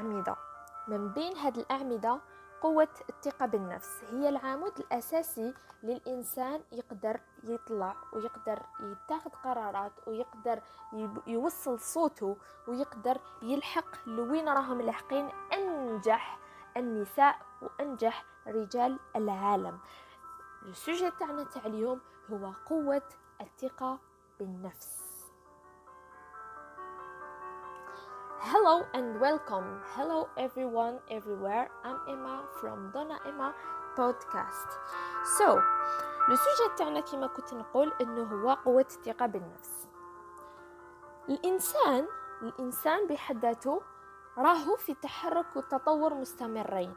أعمدة من بين هذه الأعمدة قوة الثقة بالنفس هي العمود الأساسي للإنسان يقدر يطلع ويقدر يتخذ قرارات ويقدر يوصل صوته ويقدر يلحق لوين راهم لاحقين أنجح النساء وأنجح رجال العالم. السوجي تاعنا تاع اليوم هو قوة الثقة بالنفس. Hello and welcome. Hello everyone everywhere. I'm Emma from Donna Emma podcast. So, لو سوجي تاعنا كيما كنت نقول انه هو قوة الثقة بالنفس. الانسان الانسان بحد ذاته راهو في تحرك وتطور مستمرين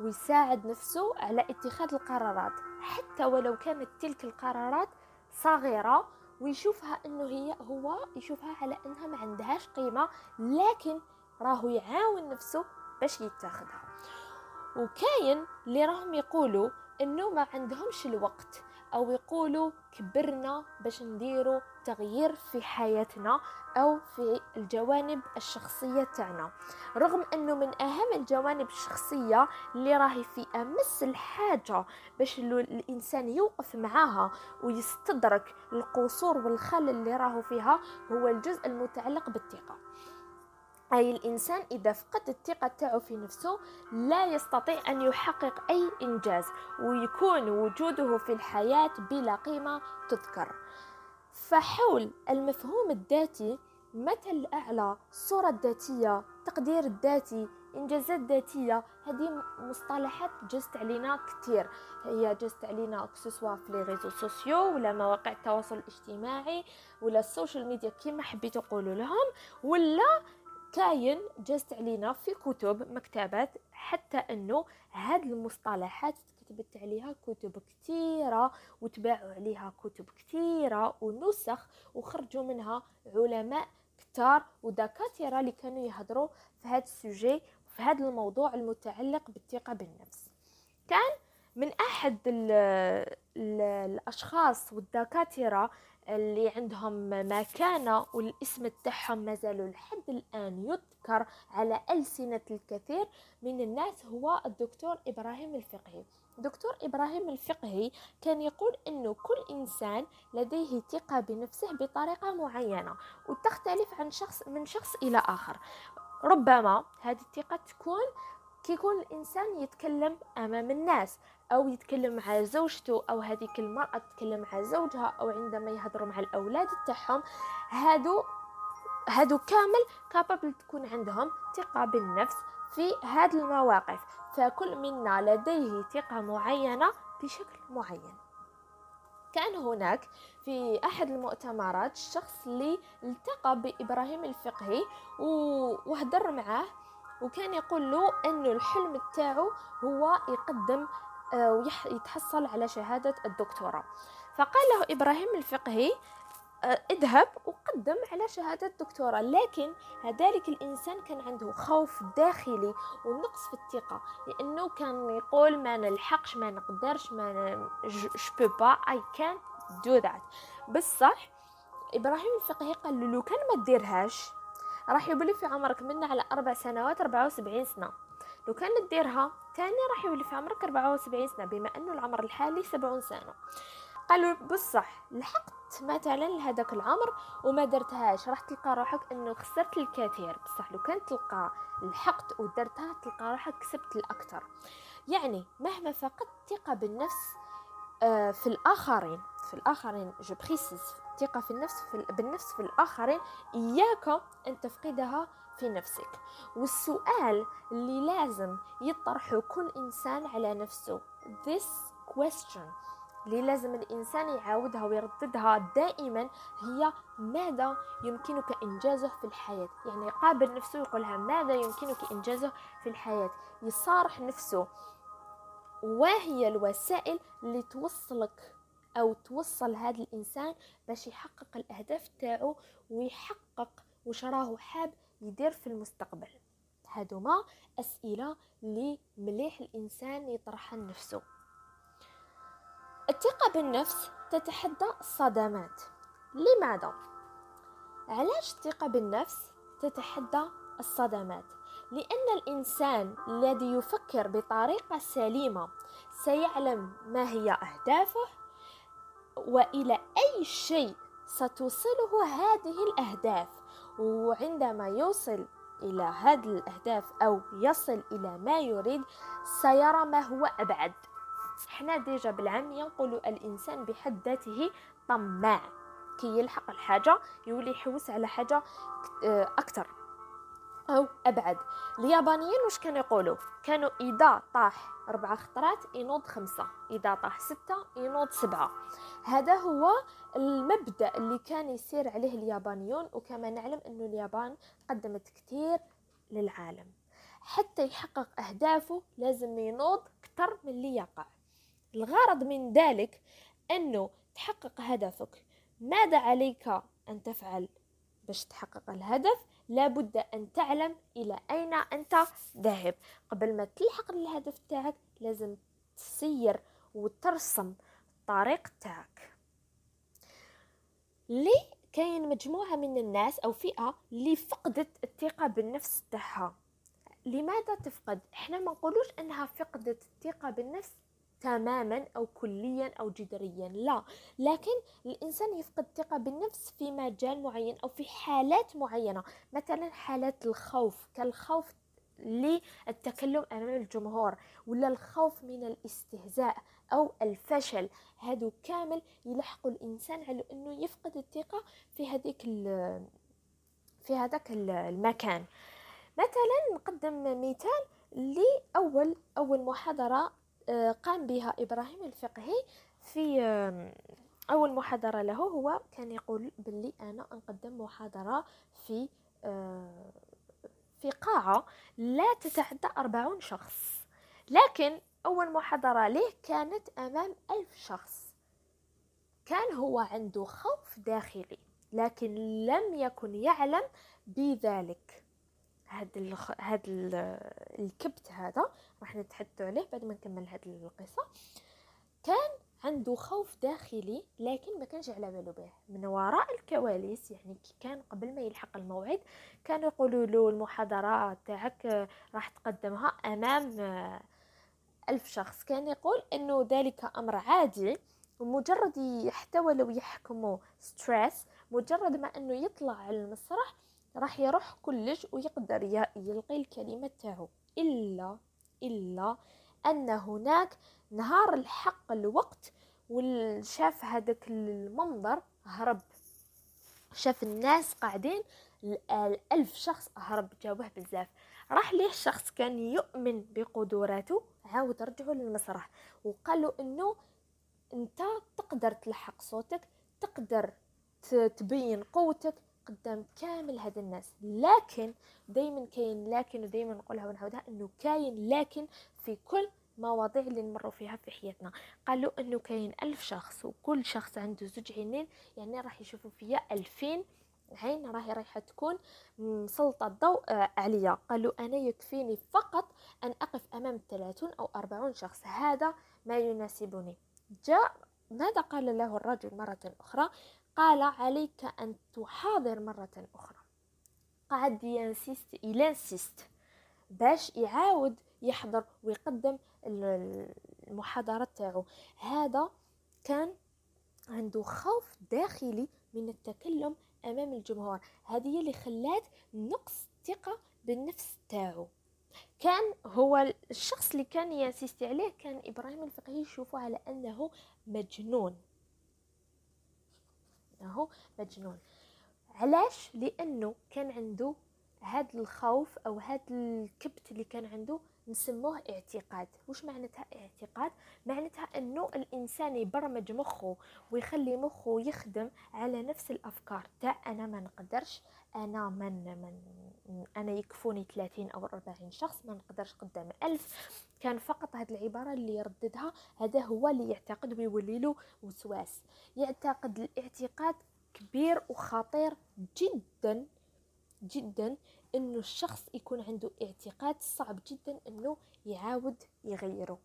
ويساعد نفسه على اتخاذ القرارات حتى ولو كانت تلك القرارات صغيرة ويشوفها إنه هي هو يشوفها على إنها ما عندهاش قيمة لكن راهو يعاون نفسه باش يتاخذها وكاين اللي راهم يقولوا إنه ما عندهمش الوقت. أو يقولوا كبرنا باش نديروا تغيير في حياتنا أو في الجوانب الشخصية تاعنا. رغم أنه من أهم الجوانب الشخصية اللي راهي في أمس الحاجة باش الإنسان يوقف معاها ويستدرك القصور والخلل اللي راهو فيها هو الجزء المتعلق بالثقة. أي الإنسان إذا فقد الثقة تاعو في نفسه لا يستطيع أن يحقق أي إنجاز ويكون وجوده في الحياة بلا قيمة تذكر. فحول المفهوم الذاتي مثل الأعلى الصورة الذاتية تقدير الذاتي إنجازات ذاتية هذه مصطلحات جزت علينا كتير. هي جزت علينا que ce soit في les réseaux sociaux ولا مواقع التواصل الاجتماعي ولا ال social media كيما حبيتوا تقولوا لهم ولا كاين جازت علينا في كتب مكتبات حتى أنه هاد المصطلحات كتبت عليها كتب كثيرة وتباعوا عليها كتب كثيرة ونسخ وخرجوا منها علماء كتار ودكاترة اللي كانوا يهضروا في هذا السوجي في هذا الموضوع المتعلق بالثقة بالنفس. كان من أحد ال ال الأشخاص والدكاترة اللي عندهم مكانة والاسم تاعهم مازالوا لحد الآن يذكر على ألسنة الكثير من الناس هو الدكتور إبراهيم الفقهي. دكتور إبراهيم الفقهي كان يقول أنه كل إنسان لديه ثقة بنفسه بطريقة معينة وتختلف عن شخص من شخص إلى آخر. ربما هذه الثقة تكون كيكون الإنسان يتكلم أمام الناس. أو يتكلم مع زوجته أو هذيك المرأة تتكلم مع زوجها أو عندما يهضروا مع الأولاد تاعهم هادو هادو كامل كابابل تكون عندهم ثقة بالنفس في هذه المواقف. فكل منا لديه ثقة معينة بشكل معين. كان هناك في أحد المؤتمرات الشخص اللي التقى بإبراهيم الفقهي وهدر معاه وكان يقول له إنه الحلم تاعو هو يقدم ويتحصل على شهادة الدكتوراه. فقال له إبراهيم الفقهي آه، اذهب وقدم على شهادة دكتوراه لكن هذلك الإنسان كان عنده خوف داخلي ونقص في الثقة لأنه كان يقول ما نلحقش ما نقدرش ما با اي كان دو ذات بصح إبراهيم الفقهي قال له لو كان ما ديرهاش راح يبلي في عمرك من على أربع سنوات أربعة وسبعين سنة. لو كان ديرها تاني راح يولي في عمرك أربعة وسبعين سنة بما أنه العمر الحالي سبعون سنة. قالوا بصح لحقت مثلا لهذاك العمر وما درتهاش راح تلقى روحك أنه خسرت الكثير. بصح لو كانت تلقى لحقت ودرتها تلقى روحك كسبت الأكثر. يعني مهما فقدت ثقة بالنفس آه، في الآخرين في الآخرين جو بريسيس الثقة في النفس في بالنفس في الآخرين إياك أن تفقدها في نفسك. والسؤال اللي لازم يطرحه كل إنسان على نفسه this question اللي لازم الإنسان يعاودها ويرددها دائما هي ماذا يمكنك إنجازه في الحياة؟ يعني يقابل نفسه يقولها ماذا يمكنك إنجازه في الحياة؟ يصارح نفسه وهي الوسائل اللي توصلك أو توصل هذا الإنسان باش يحقق الأهداف تاعو ويحقق وش راهو حاب يدير في المستقبل. هادو ما أسئلة اللي مليح الإنسان يطرحها لنفسه. الثقة بالنفس تتحدى الصدمات. لماذا؟ علاش الثقة بالنفس تتحدى الصدمات؟ لأن الإنسان الذي يفكر بطريقة سليمة سيعلم ما هي أهدافه وإلى أي شيء ستوصله هذه الأهداف. وعندما يوصل إلى هذه الأهداف أو يصل إلى ما يريد سيرى ما هو أبعد. إحنا ديجا بالعام ينقل الإنسان بحد ذاته طماع. كي يلحق الحاجة يولي يحوس على حاجة آه، أكثر أو أبعد. اليابانيين واش كانوا يقولوا؟ كانوا إذا طاح أربعة خطرات ينوض خمسة. إذا طاح ستة ينوض سبعة. هذا هو المبدأ اللي كان يسير عليه اليابانيون وكما نعلم أن اليابان قدمت كثير للعالم. حتى يحقق أهدافه لازم ينوض أكثر من اللي يقع. الغرض من ذلك أنه تحقق هدفك. ماذا عليك أن تفعل باش تحقق الهدف؟ لابد أن تعلم إلى أين أنت ذاهب. قبل ما تلحق للهدف تاعك لازم تسير وترسم الطريق تاعك. لي كاين مجموعة من الناس أو فئة اللي فقدت الثقة بالنفس تاعها. لماذا تفقد؟ إحنا ما نقولوش أنها فقدت الثقة بالنفس تماما أو كليا أو جذريا. لا لكن الإنسان يفقد الثقة بالنفس في مجال معين أو في حالات معينة. مثلا حالات الخوف كالخوف للتكلم أمام الجمهور ولا الخوف من الاستهزاء أو الفشل. هادو كامل يلحقوا الإنسان على أنه يفقد الثقة في هذيك في هذاك المكان. مثلا نقدم مثال لأول أول محاضرة آه، قام بها إبراهيم الفقهي في أول محاضرة له هو كان يقول باللي أنا أقدم محاضرة في آه، في قاعة لا تتعدى أربعون شخص لكن أول محاضرة له كانت أمام ألف شخص كان هو عنده خوف داخلي لكن لم يكن يعلم بذلك. هاد الكبت هذا راح نتحدثوا عليه بعد ما نكمل هاد القصة. كان عنده خوف داخلي لكن ما كانش على باله به. من وراء الكواليس يعني كي كان قبل ما يلحق الموعد كانوا يقولوا له المحاضرة تاعك راح تقدمها أمام ألف شخص. كان يقول أنه ذلك أمر عادي ومجرد حتى ولو يحكموا ستريس مجرد ما أنه يطلع على المسرح راح يروح كلش ويقدر يلقي الكلمة تاعو. إلا إلا أن هناك نهار الحق الوقت وشاف هذاك المنظر هرب. شاف الناس قاعدين الألف شخص هرب جاوه بزاف. راح ليه شخص كان يؤمن بقدراته؟ عاود رجعوا للمسرح. وقالوا إنه أنت تقدر تلحق صوتك تقدر تبين قوتك قدام كامل هاد الناس. لكن دايما كاين لكن ودايما نقولها ونعاودها إنه كاين لكن في كل مواضيع اللي نمروا فيها في حياتنا. قالوا إنه كاين ألف شخص وكل شخص عنده زوج عينين يعني راح يشوفوا فيا ألفين عين راهي رايحة تكون مسلطة الضوء آه، عليا. قالوا أنا يكفيني فقط أن أقف أمام ثلاثون أو أربعون شخص. هذا ما يناسبني. جاء ماذا قال له الرجل مرة أخرى؟ قال عليك أن تحاضر مرة أخرى. قعد ينسيست يلانسيست باش يعاود يحضر ويقدم المحاضرة تاعو. هذا كان عنده خوف داخلي من التكلم أمام الجمهور. هذه اللي خلات نقص ثقة بالنفس تاعو. كان هو الشخص اللي كان ينسيستي عليه كان إبراهيم الفقهي يشوفه على أنه مجنون. إنه مجنون. علاش؟ لأنه كان عنده هذا الخوف أو هذا الكبت اللي كان عنده نسموه اعتقاد. وش معناتها اعتقاد؟ معناتها أنه الإنسان يبرمج مخه ويخلي مخه يخدم على نفس الأفكار. تاع أنا ما نقدرش أنا من من أنا يكفوني 30 أو 40 شخص ما نقدرش قدام ألف. كان فقط هذه العبارة اللي يرددها هذا هو اللي يعتقد ويولي له وسواس. يعتقد الاعتقاد كبير وخطير جدا جدا. إنه الشخص يكون عنده اعتقاد صعب جدا إنه يعاود يغيره.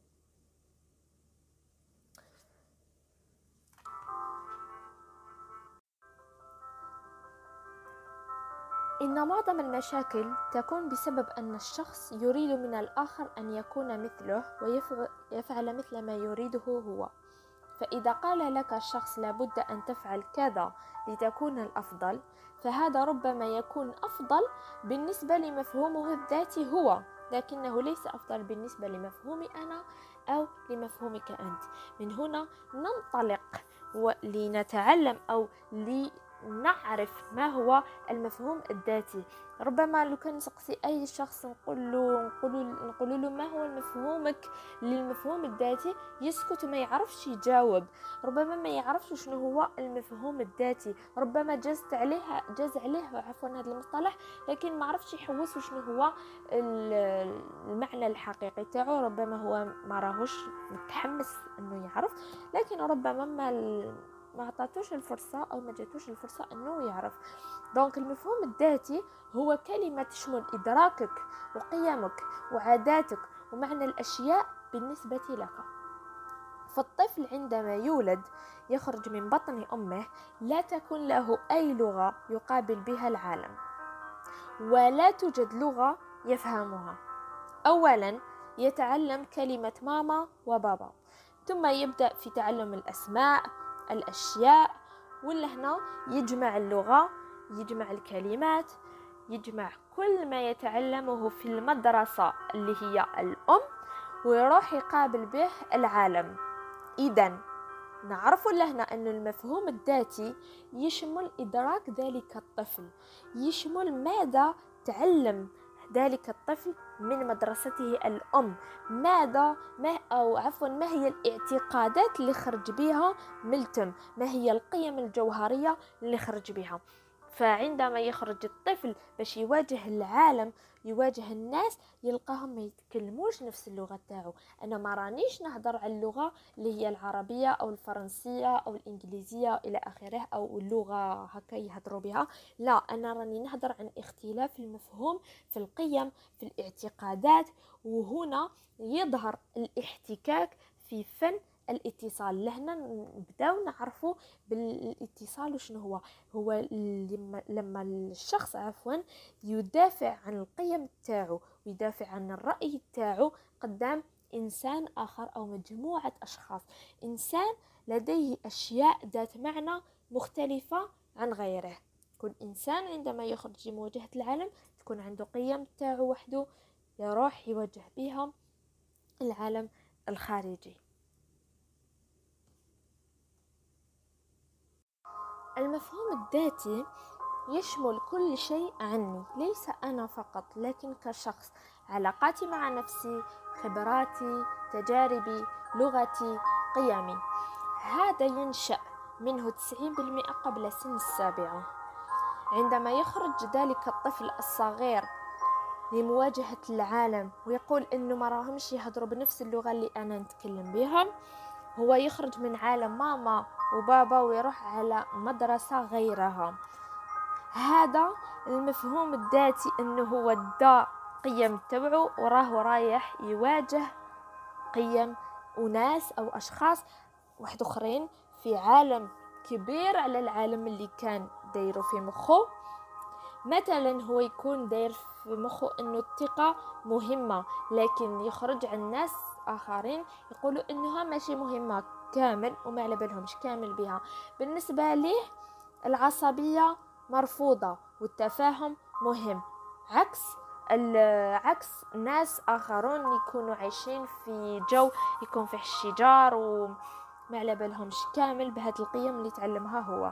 إن معظم المشاكل تكون بسبب أن الشخص يريد من الآخر أن يكون مثله ويفعل مثل ما يريده هو. فإذا قال لك الشخص لابد أن تفعل كذا لتكون الأفضل فهذا ربما يكون أفضل بالنسبة لمفهومه الذاتي هو لكنه ليس أفضل بالنسبة لمفهومي أنا أو لمفهومك أنت. من هنا ننطلق لنتعلم أو نعرف ما هو المفهوم الذاتي. ربما لو كان نسقسي أي شخص نقول له نقول له ما هو مفهومك للمفهوم الذاتي يسكت وما يعرفش يجاوب. ربما ما يعرفش شنو هو المفهوم الذاتي. ربما جزت عليه جاز عليه عفوا هذا المصطلح لكن ما عرفش يحوس شنو هو المعنى الحقيقي تاعو. ربما هو ما راهوش متحمس إنه يعرف لكن ربما ما ما عطاتوش الفرصة أو ما جاتوش الفرصة أنه يعرف. donc المفهوم الذاتي هو كلمة تشمل إدراكك وقيمك وعاداتك ومعنى الأشياء بالنسبة لك. فالطفل عندما يولد يخرج من بطن أمه لا تكون له أي لغة يقابل بها العالم ولا توجد لغة يفهمها. أولا يتعلم كلمة ماما وبابا ثم يبدأ في تعلم الأسماء الأشياء ولا هنا يجمع اللغة يجمع الكلمات يجمع كل ما يتعلمه في المدرسة اللي هي الأم ويروح يقابل به العالم. إذا نعرف لهنا أن المفهوم الذاتي يشمل إدراك ذلك الطفل يشمل ماذا تعلم ذلك الطفل من مدرسته الأم. ماذا؟ ما أو عفوا ما هي الاعتقادات اللي خرج بها ملتم ما هي القيم الجوهرية اللي خرج بها؟ فعندما يخرج الطفل باش يواجه العالم يواجه الناس يلقاهم ما يتكلموش نفس اللغة تاعو. أنا ما رانيش نهضر على اللغة اللي هي العربية أو الفرنسية أو الإنجليزية إلى آخره أو اللغة هكا يهضروا بها. لا أنا راني نهضر عن اختلاف المفهوم في القيم في الاعتقادات وهنا يظهر الاحتكاك في فن الاتصال. لهنا نبداو نعرفوا بالاتصال وشنو هو. هو لما الشخص عفوا يدافع عن القيم تاعو ويدافع عن الرأي تاعو قدام إنسان آخر أو مجموعة أشخاص. إنسان لديه أشياء ذات معنى مختلفة عن غيره. كل إنسان عندما يخرج لمواجهة العالم تكون عنده قيم تاعو وحده يروح يواجه بها العالم الخارجي. المفهوم الذاتي يشمل كل شيء عني ليس أنا فقط لكن كشخص علاقاتي مع نفسي خبراتي تجاربي لغتي قيمي. هذا ينشأ منه 90% قبل سن السابعة. عندما يخرج ذلك الطفل الصغير لمواجهة العالم ويقول إنه ما راهمش يهضروا بنفس اللغة اللي أنا نتكلم بها هو يخرج من عالم ماما وبابا ويروح على مدرسة غيرها. هذا المفهوم الذاتي إنه هو دا قيم تبعه وراه رايح يواجه قيم وناس أو أشخاص واحد آخرين في عالم كبير على العالم اللي كان دايره في مخه. مثلا هو يكون داير في مخه إنه الثقة مهمة لكن يخرج عن ناس آخرين يقولوا إنها ماشي مهمة كامل وما على بالهمش كامل بها. بالنسبة ليه العصبية مرفوضة والتفاهم مهم. عكس عكس ناس آخرون يكونوا عايشين في جو يكون فيه الشجار وما على بالهمش كامل بهذه القيم اللي تعلمها هو.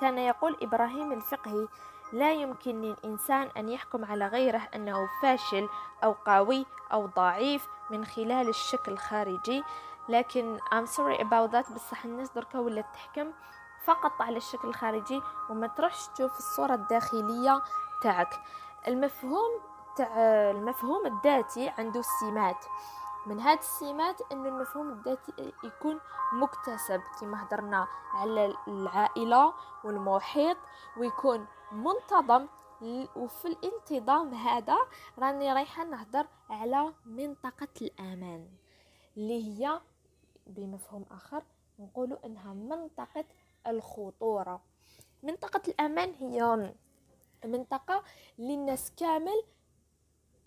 كان يقول إبراهيم الفقهي لا يمكن للإنسان أن يحكم على غيره أنه فاشل أو قوي أو ضعيف من خلال الشكل الخارجي. لكن I'm sorry about that بصح الناس دركا ولا تحكم فقط على الشكل الخارجي وما تروحش تشوف الصورة الداخلية تاعك. المفهوم تاع المفهوم الذاتي عنده سمات. من هاد السمات ان المفهوم الذاتي يكون مكتسب كما هضرنا على العائلة والمحيط ويكون منتظم وفي الانتظام هذا راني رايحة نهضر على منطقة الأمان اللي هي بمفهوم آخر نقول إنها منطقة الخطورة. منطقة الأمان هي منطقة للناس كامل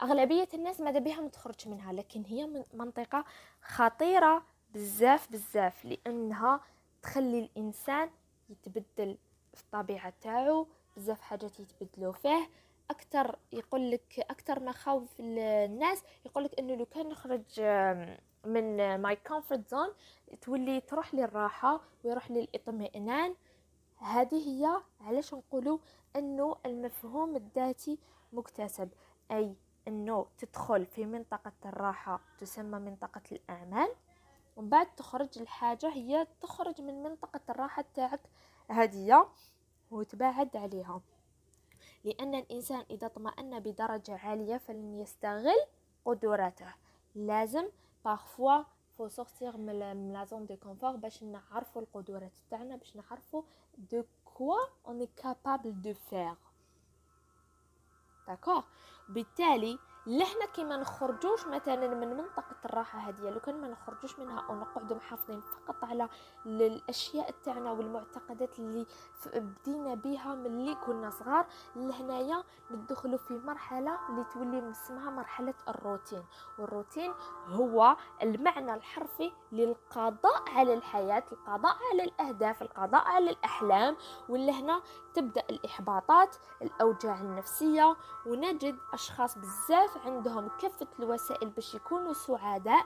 أغلبية الناس ماذا بها ما تخرج منها لكن هي منطقة خطيرة بزاف بزاف لأنها تخلي الإنسان يتبدل في الطبيعة تاعو بزاف حاجات يتبدلوا فيه. أكثر يقول لك أكثر مخاوف الناس يقول لك إنه لو كان نخرج من my comfort zone تولي تروح للراحة ويروح للإطمئنان. هذه هي علاش نقولوا إنه المفهوم الذاتي مكتسب. أي إنه تدخل في منطقة الراحة تسمى منطقة الاعمال ومن بعد تخرج الحاجة هي تخرج من منطقة الراحة تاعك هذه وتبعد عليها لأن الإنسان إذا اطمأن بدرجة عالية فلن يستغل قدراته. لازم parfois faut sortir من la zone de confort باش نعرفوا القدرات تاعنا باش نعرفوا de quoi on est capable de faire d'accord بالتالي لحنا كي ما نخرجوش مثلا من منطقة الراحة هذه لو كان ما نخرجوش منها أو نقعدوا محافظين فقط على الأشياء تاعنا والمعتقدات اللي بدينا بها ملي كنا صغار لهنايا ندخلوا في مرحلة اللي تولي اسمها مرحلة الروتين. والروتين هو المعنى الحرفي للقضاء على الحياة القضاء على الأهداف القضاء على الأحلام. ولهنا تبدأ الإحباطات الأوجاع النفسية ونجد أشخاص بزاف عندهم كافة الوسائل باش يكونوا سعداء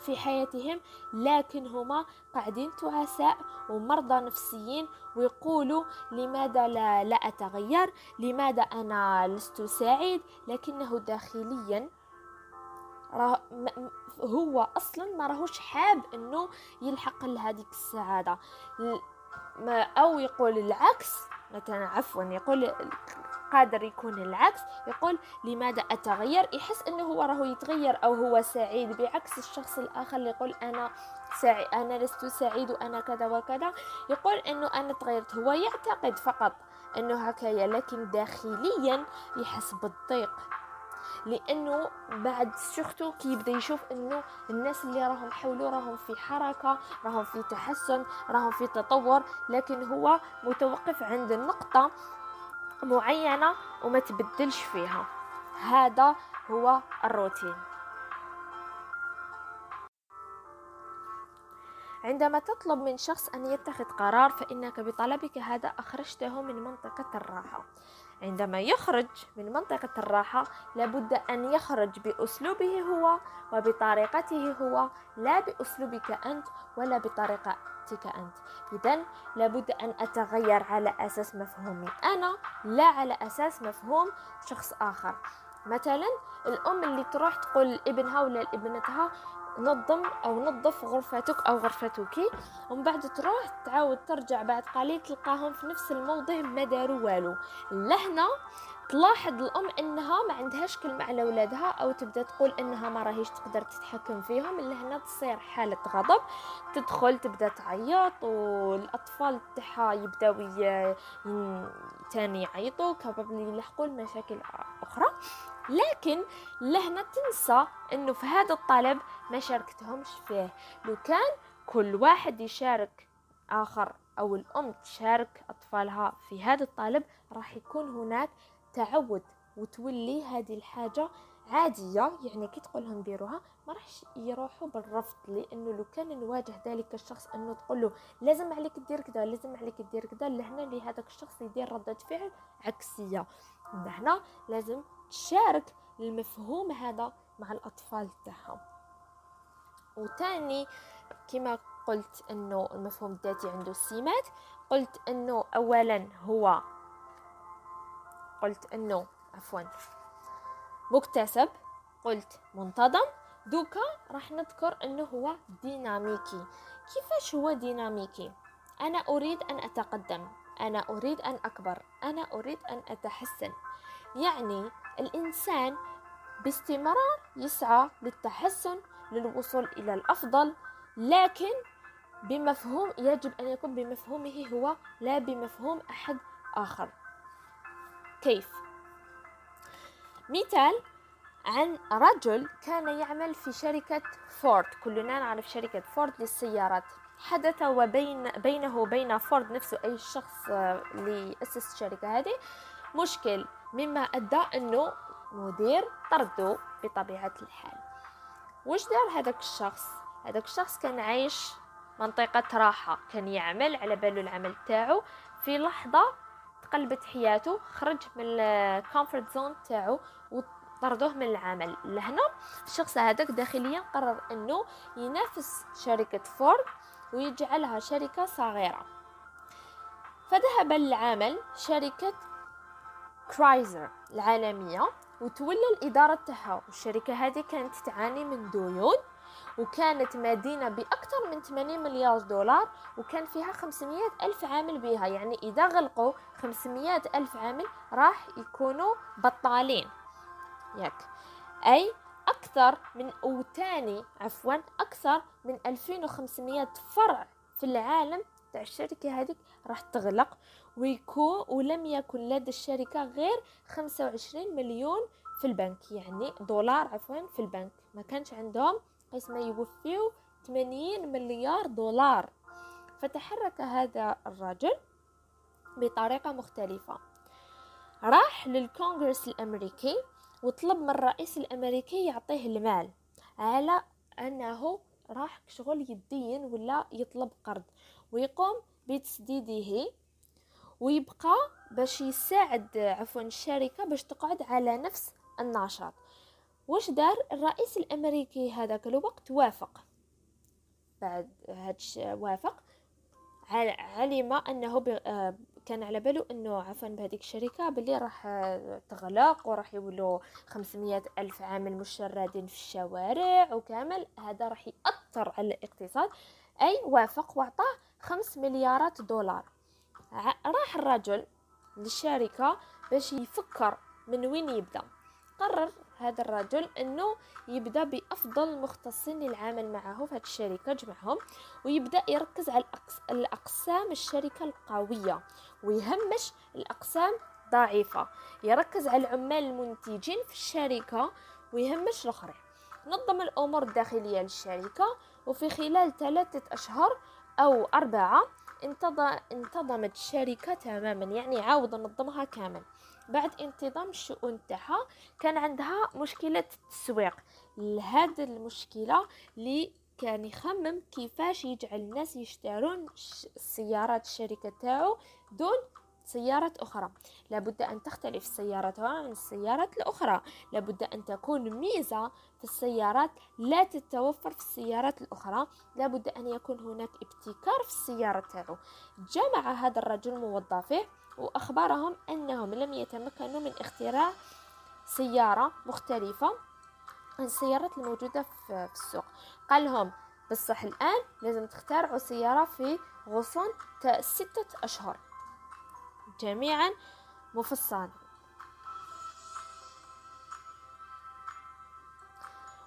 في حياتهم لكن هما قاعدين تعساء ومرضى نفسيين ويقولوا لماذا لا, لا أتغير؟ لماذا أنا لست سعيد؟ لكنه داخليا هو أصلا ما راهوش حاب إنه يلحق لهذيك السعادة. أو يقول العكس مثلا عفوا يقول قادر يكون العكس يقول لماذا أتغير؟ يحس أنه هو راهو يتغير أو هو سعيد بعكس الشخص الآخر اللي يقول أنا سعيد أنا لست سعيد وأنا كذا وكذا. يقول أنه أنا تغيرت هو يعتقد فقط أنه هكايا لكن داخليا يحس بالضيق. لأنه بعد سورتو كي يبدأ يشوف إنه الناس اللي راهم حوله راهم في حركة راهم في تحسن راهم في تطور لكن هو متوقف عند النقطه معينة وما تبدلش فيها. هذا هو الروتين. عندما تطلب من شخص أن يتخذ قرار فإنك بطلبك هذا أخرجته من منطقة الراحة. عندما يخرج من منطقة الراحة لابد أن يخرج بأسلوبه هو وبطريقته هو لا بأسلوبك أنت ولا بطريقتك أنت. إذا لابد أن أتغير على أساس مفهومي. أنا لا على أساس مفهوم شخص آخر. مثلا الأم اللي تروح تقول لابنها ولا لابنتها نظم أو نظف غرفتك أو غرفتك. ومن بعد تروح تعاود ترجع بعد قليل تلقاهم في نفس الموضع ما داروا والو. لهنا تلاحظ الأم إنها ما عندهاش كلمة على ولادها أو تبدأ تقول إنها ما راهيش تقدر تتحكم فيهم. الا هنا تصير حالة غضب. تدخل تبدأ تعيط والأطفال تاعها يبداو تاني يعيطوا. كابابل يلحقوا المشاكل أخرى. لكن لهنا تنسى إنه في هذا الطلب ما شاركتهمش فيه. لو كان كل واحد يشارك آخر أو الأم تشارك أطفالها في هذا الطلب راح يكون هناك تعود وتولي هذه الحاجة عادية يعني كي تقول لهم ديروها ما راحش يروحوا بالرفض لأنه لو كان نواجه ذلك الشخص أنه تقول له لازم عليك دير كذا لازم عليك دير كذا لهنا لهذاك الشخص يدير ردة فعل عكسية. هنا لازم تشارك المفهوم هذا مع الأطفال تاعهم. وتاني كما قلت أنه المفهوم الذاتي عنده سمات قلت أنه اولا هو قلت أنه عفوا مكتسب. قلت منتظم. دوكا راح نذكر إنه هو ديناميكي. كيفاش هو ديناميكي؟ أنا أريد أن أتقدم. أنا أريد أن أكبر. أنا أريد أن أتحسن. يعني الإنسان باستمرار يسعى للتحسن للوصول إلى الأفضل لكن بمفهوم يجب أن يكون بمفهومه هو لا بمفهوم أحد آخر. كيف؟ مثال عن رجل كان يعمل في شركة فورد. كلنا نعرف شركة فورد للسيارات. حدث وبين بينه وبين فورد نفسه أي شخص اللي أسس الشركة هذه. مشكل مما أدى أنه مدير طردوا بطبيعة الحال. وش دار هذاك الشخص؟ هذاك الشخص كان عايش منطقة راحة. كان يعمل على باله العمل تاعو. في لحظة تقلبت حياته خرج من ال comfort zone تاعو. وطردوه من العمل. لهنا الشخص هذاك داخليا قرر إنه ينافس شركة فورد ويجعلها شركة صغيرة. فذهب للعمل شركة كرايسلر العالمية وتولى الإدارة تاعها. والشركة هذه كانت تعاني من ديون وكانت مدينة بأكثر من 80 مليار دولار وكان فيها 500 ألف عامل بها. يعني إذا غلقوا 500 ألف عامل راح يكونوا بطالين. ياك أي أكثر من أو تاني عفوا أكثر من 2500 فرع في العالم تاع الشركة هذيك راح تغلق ويكون ولم يكن لدى الشركة غير 25 مليون في البنك يعني دولار عفوا في البنك. ما كانش عندهم قسم يوفيو 80 مليار دولار. فتحرك هذا الرجل بطريقة مختلفة. راح للكونغرس الأمريكي وطلب من الرئيس الأمريكي يعطيه المال. على أنه راح شغل يدين ولا يطلب قرض ويقوم بتسديده ويبقى باش يساعد عفوا الشركة باش تقعد على نفس النشاط. واش دار الرئيس الأمريكي هذاك الوقت؟ وافق. بعد هادش وافق. علم أنه كان على باله إنه عفوا بهذيك الشركة باللي راح تغلق وراح يولوا 500 ألف عامل مشردين في الشوارع وكامل. هذا راح يأثر على الاقتصاد. أي وافق وأعطاه 5 مليارات دولار. راح الرجل للشركة باش يفكر من وين يبدأ. قرر هذا الرجل إنه يبدأ بأفضل المختصين للعمل معه في هذه الشركة جمعهم ويبدأ يركز على الأقسام الشركة القوية ويهمش الأقسام ضعيفه يركز على العمال المنتجين في الشركة ويهمش الآخرين. نظم الأمور الداخلية للشركة وفي خلال ثلاثة أشهر أو أربعة انتظمت الشركة تماما يعني عاود نظمها كامل. بعد انتظام الشؤون تاعها كان عندها مشكلة التسويق. لهذه المشكلة اللي كان يخمم كيفاش يجعل الناس يشترون السيارات الشركة تاعو دون سيارات أخرى. لابد أن تختلف السيارات عن السيارات الأخرى. لابد أن تكون ميزة في السيارات لا تتوفر في السيارات الأخرى. لابد أن يكون هناك ابتكار في السيارة تاعو. جمع هذا الرجل موظفيه وأخبرهم أنهم لم يتمكنوا من اختراع سيارة مختلفة عن السيارات الموجودة في السوق. قال لهم بصح الآن لازم تخترعوا سيارة في غصون ستة أشهر. جميعا مفصلا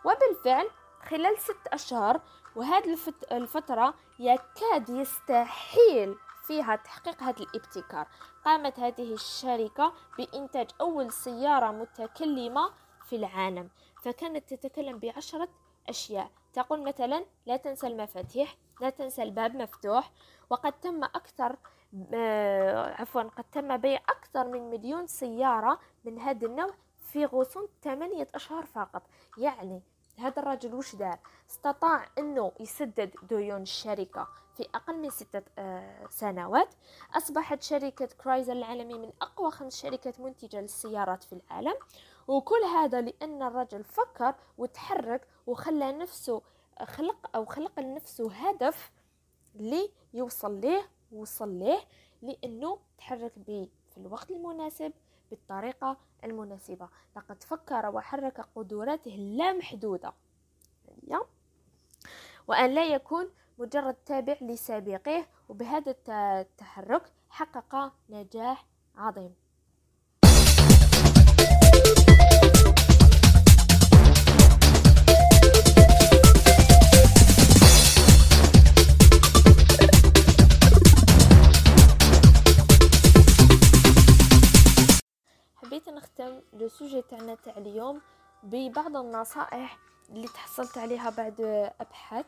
وبالفعل خلال ست أشهر وهذه الفترة يكاد يستحيل فيها تحقيق هذا الابتكار. قامت هذه الشركة بإنتاج أول سيارة متكلمة في العالم فكانت تتكلم بعشرة أشياء. تقول مثلا لا تنسى المفاتيح لا تنسى الباب مفتوح وقد تم أكثر آه، عفوا قد تم بيع أكثر من مليون سيارة من هذا النوع في غصون ثمانية أشهر فقط. يعني هذا الرجل وش دار؟ استطاع إنه يسدد ديون الشركة. في أقل من ستة آه، سنوات أصبحت شركة كرايزر العالمي من أقوى خمس شركات منتجة للسيارات في العالم. وكل هذا لأن الرجل فكر وتحرك وخلى نفسه خلق أو خلق لنفسه هدف لي يوصل ليه وصل ليه لأنه تحرك به في الوقت المناسب بالطريقة المناسبة. لقد فكر وحرك قدراته اللامحدودة. وأن لا يكون مجرد تابع لسابقيه وبهذا التحرك حقق نجاح عظيم. حبيت نختم لو سوجي تاعنا تاع اليوم ببعض النصائح اللي تحصلت عليها بعد أبحاث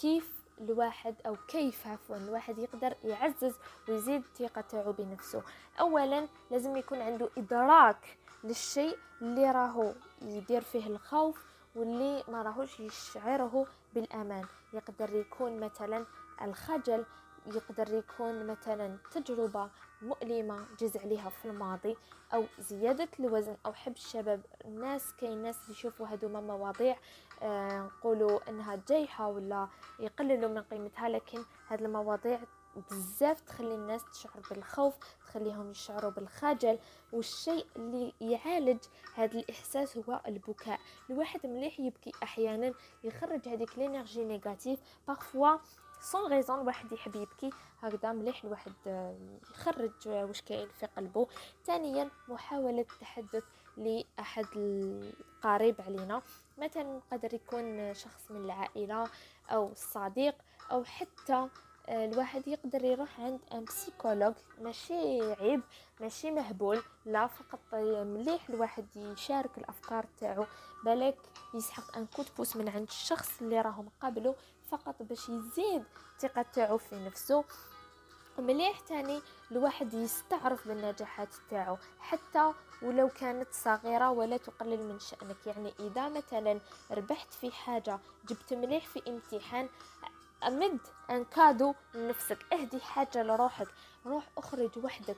كيف الواحد أو كيف عفوا الواحد يقدر يعزز ويزيد تاعو بنفسه. اولا لازم يكون عنده إدراك للشيء اللي راهو يدير فيه الخوف واللي ما راهوش يشعره بالأمان. يقدر يكون مثلا الخجل يقدر يكون مثلا تجربة مؤلمة جاز عليها في الماضي أو زيادة الوزن أو حب الشباب. الناس كاين ناس يشوفوا هذوما مواضيع نقولوا إنها جايحة ولا يقللوا من قيمتها لكن هذه المواضيع بزاف تخلي الناس تشعر بالخوف تخليهم يشعروا بالخجل والشيء اللي يعالج هذا الإحساس هو البكاء. الواحد مليح يبكي أحيانا يخرج هذيك l'énergie négative parfois sans raison واحد يحب يبكي هكذا مليح الواحد يخرج واش كاين في قلبه ثانيا محاولة التحدث لأحد القريب علينا. مثلا قدر يكون شخص من العائلة أو الصديق أو حتى الواحد يقدر يروح عند un psychologue ماشي عيب ماشي مهبول لا فقط مليح الواحد يشارك الأفكار تاعو بالك يسحق un coup de pouce من عند الشخص اللي راه مقابله فقط باش يزيد الثقة تاعو في نفسه ومليح تاني الواحد يستعرف بالنجاحات تاعو حتى ولو كانت صغيرة ولا تقلل من شأنك. يعني إذا مثلا ربحت في حاجة جبت مليح في امتحان أمد un cadeau لنفسك. اهدي حاجة لروحك. روح أخرج وحدك.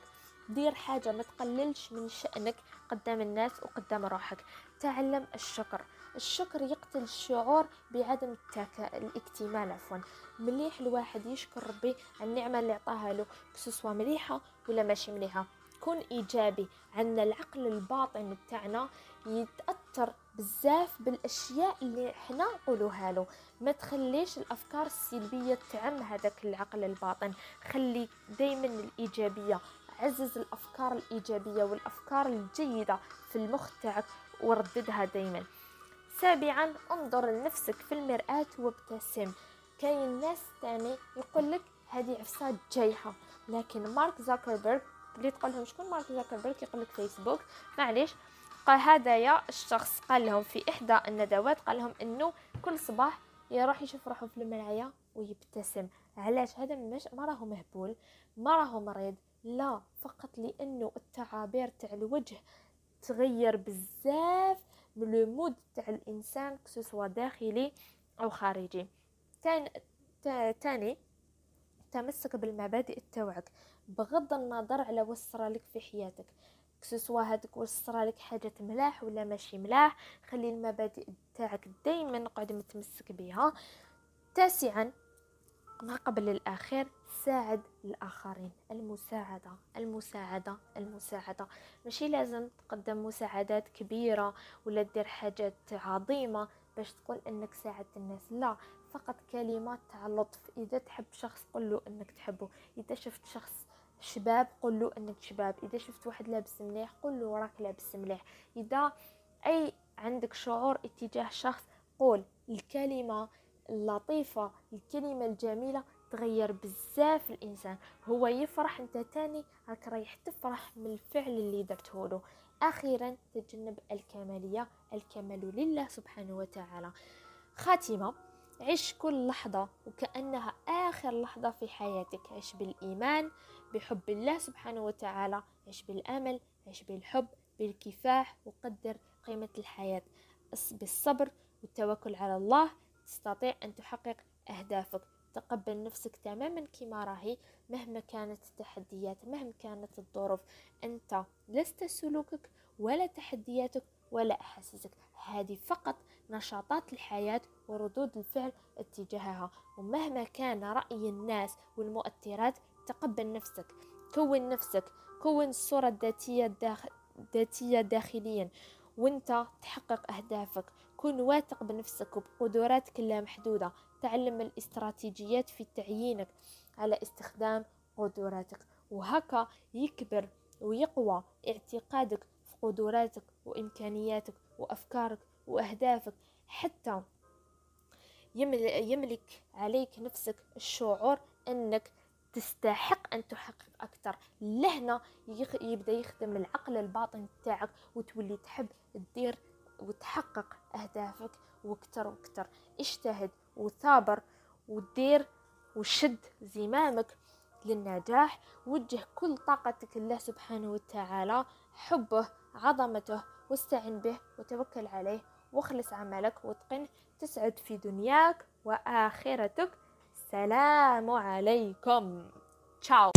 دير حاجة ما تقللش من شأنك قدام الناس وقدام روحك. تعلم الشكر. الشكر يقتل الشعور بعدم التكا... الاكتمال عفوا. مليح الواحد يشكر ربي على النعمة اللي عطاها له كسوسوا مليحة ولا ماشي مليحة. كون إيجابي عندنا العقل الباطن تاعنا يتأثر بزاف بالأشياء اللي حنا نقولوها له. ما تخليش الأفكار السلبية تعم هذاك العقل الباطن. خلي دائما الإيجابية عزز الأفكار الإيجابية والأفكار الجيدة في المخ تاعك ورددها دائما سابعا انظر لنفسك في المرآة وابتسم. كاين ناس تاني يقول لك هذه عفسة جايحة لكن مارك زاكربيرغ اللي تقول لهم شكون مارك زاكربيرغ يقول لك فيسبوك؟ معليش قال هذايا الشخص قال لهم في إحدى الندوات قال لهم إنه كل صباح يروح يشوف روحه في المرايه ويبتسم. علاش؟ هذا مش ما راهو مهبول ما راهو مريض لا فقط لأنه التعابير تاع الوجه تغير بزاف من لو مود تاع الإنسان كسوسوا داخلي أو خارجي. تاني تمسك بالمبادئ تاوعك بغض النظر على واش لك في حياتك كسوسوا هذاك واش لك حاجة ملاح ولا ماشي ملاح خلي المبادئ تاعك دائما قاعد متمسك بها تاسعا ما قبل الأخير ساعد الآخرين. المساعدة المساعدة المساعدة. ماشي لازم تقدم مساعدات كبيرة ولا دير حاجات عظيمة باش تقول إنك ساعدت الناس. لا فقط كلمات تاع لطف إذا تحب شخص قل له إنك تحبه. إذا شفت شخص شباب قل له إنك شباب إذا شفت واحد لابس مليح قل له راك لابس مليح. إذا أي عندك شعور اتجاه شخص قول الكلمة اللطيفة الكلمة الجميلة تغير بزاف الإنسان. هو يفرح أنت تاني راك رايح تفرح من الفعل اللي درته له. أخيرا تجنب الكمالية الكمال لله سبحانه وتعالى. خاتمة عش كل لحظة وكأنها آخر لحظة في حياتك. عش بالإيمان بحب الله سبحانه وتعالى عش بالأمل عش بالحب بالكفاح وقدر قيمة الحياة. بالصبر والتوكل على الله تستطيع أن تحقق أهدافك. تقبل نفسك تماما كما راهي مهما كانت التحديات مهما كانت الظروف. أنت لست سلوكك ولا تحدياتك ولا أحاسيسك. هذه فقط نشاطات الحياة وردود الفعل اتجاهها. ومهما كان رأي الناس والمؤثرات تقبل نفسك كون نفسك كون الصورة الذاتية داخ... ذاتية داخليا وانت تحقق أهدافك. كن واثق بنفسك وبقدراتك اللامحدودة تعلم الاستراتيجيات في تعيينك على استخدام قدراتك. وهكا يكبر ويقوى اعتقادك في قدراتك وإمكانياتك وأفكارك وأهدافك. حتى يملك عليك نفسك الشعور أنك تستحق أن تحقق أكثر. لهنا يبدأ يخدم العقل الباطن تاعك وتولي تحب تدير وتحقق أهدافك وكتر وكتر اجتهد وثابر ودير وشد زمامك للنجاح. وجه كل طاقتك لله سبحانه وتعالى حبه عظمته واستعن به وتوكل عليه. واخلص عملك واتقنه. تسعد في دنياك وآخرتك. السلام عليكم. تشاو.